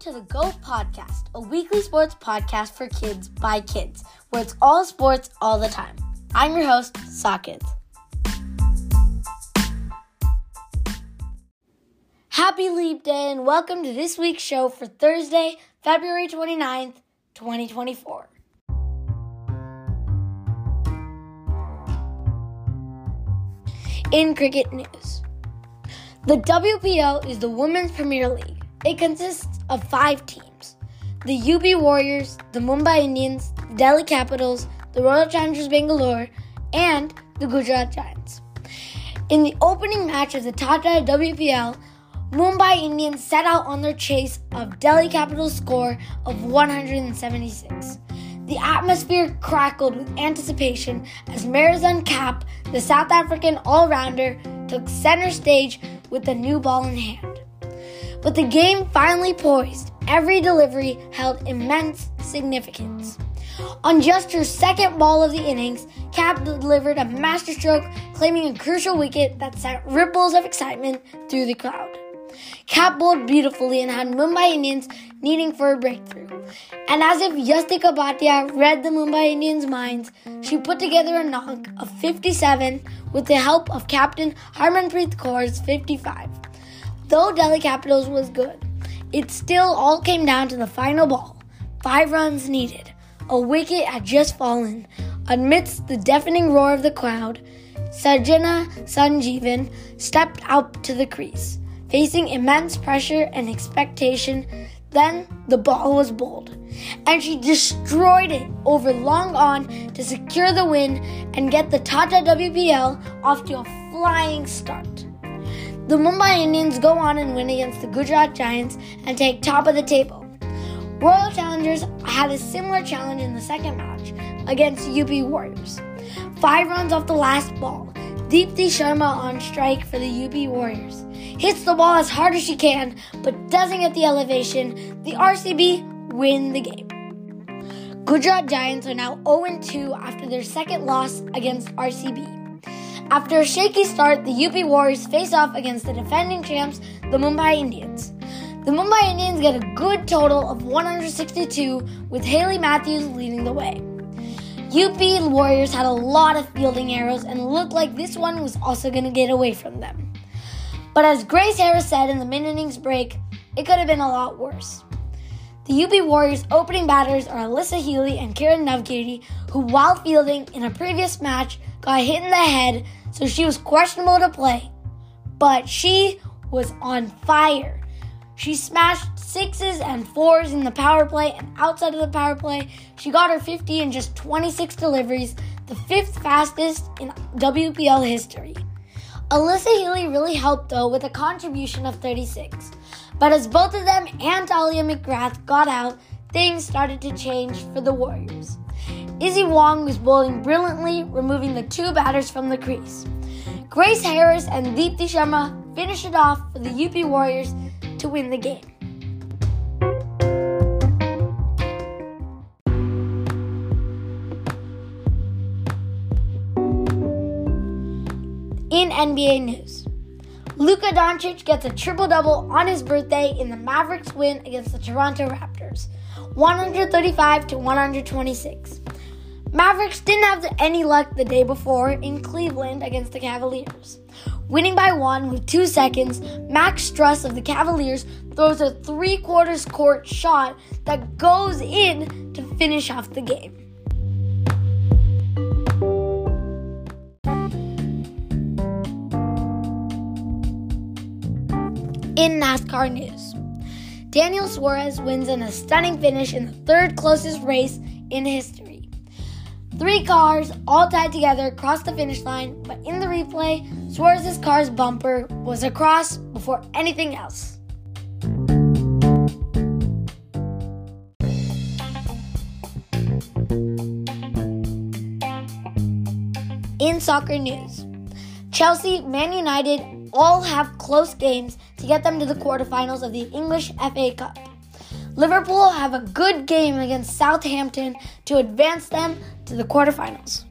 to the Go Podcast, a weekly sports podcast for kids by kids, where it's all sports all the time. I'm your host, Sockets. Happy Leap Day and welcome to this week's show for Thursday, February 29th, 2024. In cricket news, the WPL is the Women's Premier League. It consists of five teams the UP Warriors, the Mumbai Indians, the Delhi Capitals, the Royal Challengers Bangalore, and the Gujarat Giants. In the opening match of the Tata WPL, Mumbai Indians set out on their chase of Delhi Capitals' score of 176. The atmosphere crackled with anticipation as Marizanne Kapp, the South African all rounder, took center stage with the new ball in hand. But the game finally poised. Every delivery held immense significance. On just her second ball of the innings, Kapp delivered a masterstroke, claiming a crucial wicket that sent ripples of excitement through the crowd. Kapp bowled beautifully and had Mumbai Indians needing for a breakthrough. And as if Yastika Bhatia read the Mumbai Indians' minds, she put together a knock of 57 with the help of captain Harmanpreet Kaur's 55. Though Delhi Capitals was good, it still all came down to the final ball. Five runs needed. A wicket had just fallen. Amidst the deafening roar of the crowd, Sajana Sanjeevan stepped out to the crease. Facing immense pressure and expectation, then the ball was bowled, and she destroyed it over long on to secure the win and get the Tata WPL off to a flying start. The Mumbai Indians go on and win against the Gujarat Giants and take top of the table. Royal Challengers had a similar challenge in the second match against UP Warriors. Five runs off the last ball. Deepti Sharma on strike for the UP Warriors. Hits the ball as hard as she can, but doesn't get the elevation. The RCB win the game. Gujarat Giants are now 0 2 after their second loss against RCB. After a shaky start, the UP Warriors face off against the defending champs, the Mumbai Indians. The Mumbai Indians get a good total of 162, with Hayley Matthews leading the way. UP Warriors had a lot of fielding errors and looked like this one was also going to get away from them. But as Grace Harris said in the mid innings break, it could have been a lot worse. The UP Warriors' opening batters are Alyssa Healy and Kiran Navgiri, who, while fielding in a previous match, got hit in the head so she was questionable to play. But she was on fire. She smashed sixes and fours in the power play, and outside of the power play, she got her 50 in just 26 deliveries, the fifth fastest in WPL history. Alyssa Healy really helped though with a contribution of 36. But as both of them and Tahlia McGrath got out, things started to change for the Warriors. Issy Wong was bowling brilliantly, removing the two batters from the crease. Grace Harris and Deepti Sharma finished it off for the UP Warriors to win the game. In NBA news, Luka Doncic gets a triple double on his birthday in the Mavericks win against the Toronto Raptors, 135 to 126. Mavericks didn't have any luck the day before in Cleveland against the Cavaliers. Winning by one with two seconds, Max Strus of the Cavaliers throws a three quarters court shot that goes in to finish off the game. In NASCAR news, Daniel Suarez wins in a stunning finish in the third closest race in history. Three cars, all tied together, crossed the finish line, but in the replay, Suarez's car's bumper was across before anything else. In soccer news, Chelsea, Man United all have close games to get them to the quarterfinals of the English FA Cup. Liverpool have a good game against Southampton to advance them to the quarterfinals.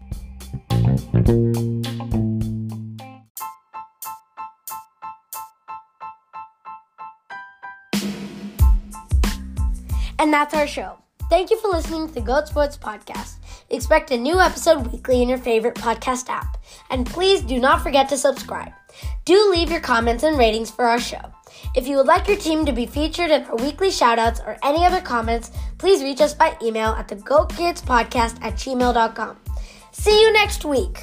And that's our show. Thank you for listening to the Goat Sports Podcast. Expect a new episode weekly in your favorite podcast app. And please do not forget to subscribe. Do leave your comments and ratings for our show. If you would like your team to be featured in our weekly shoutouts or any other comments, please reach us by email at the Go Kids Podcast at gmail.com. See you next week.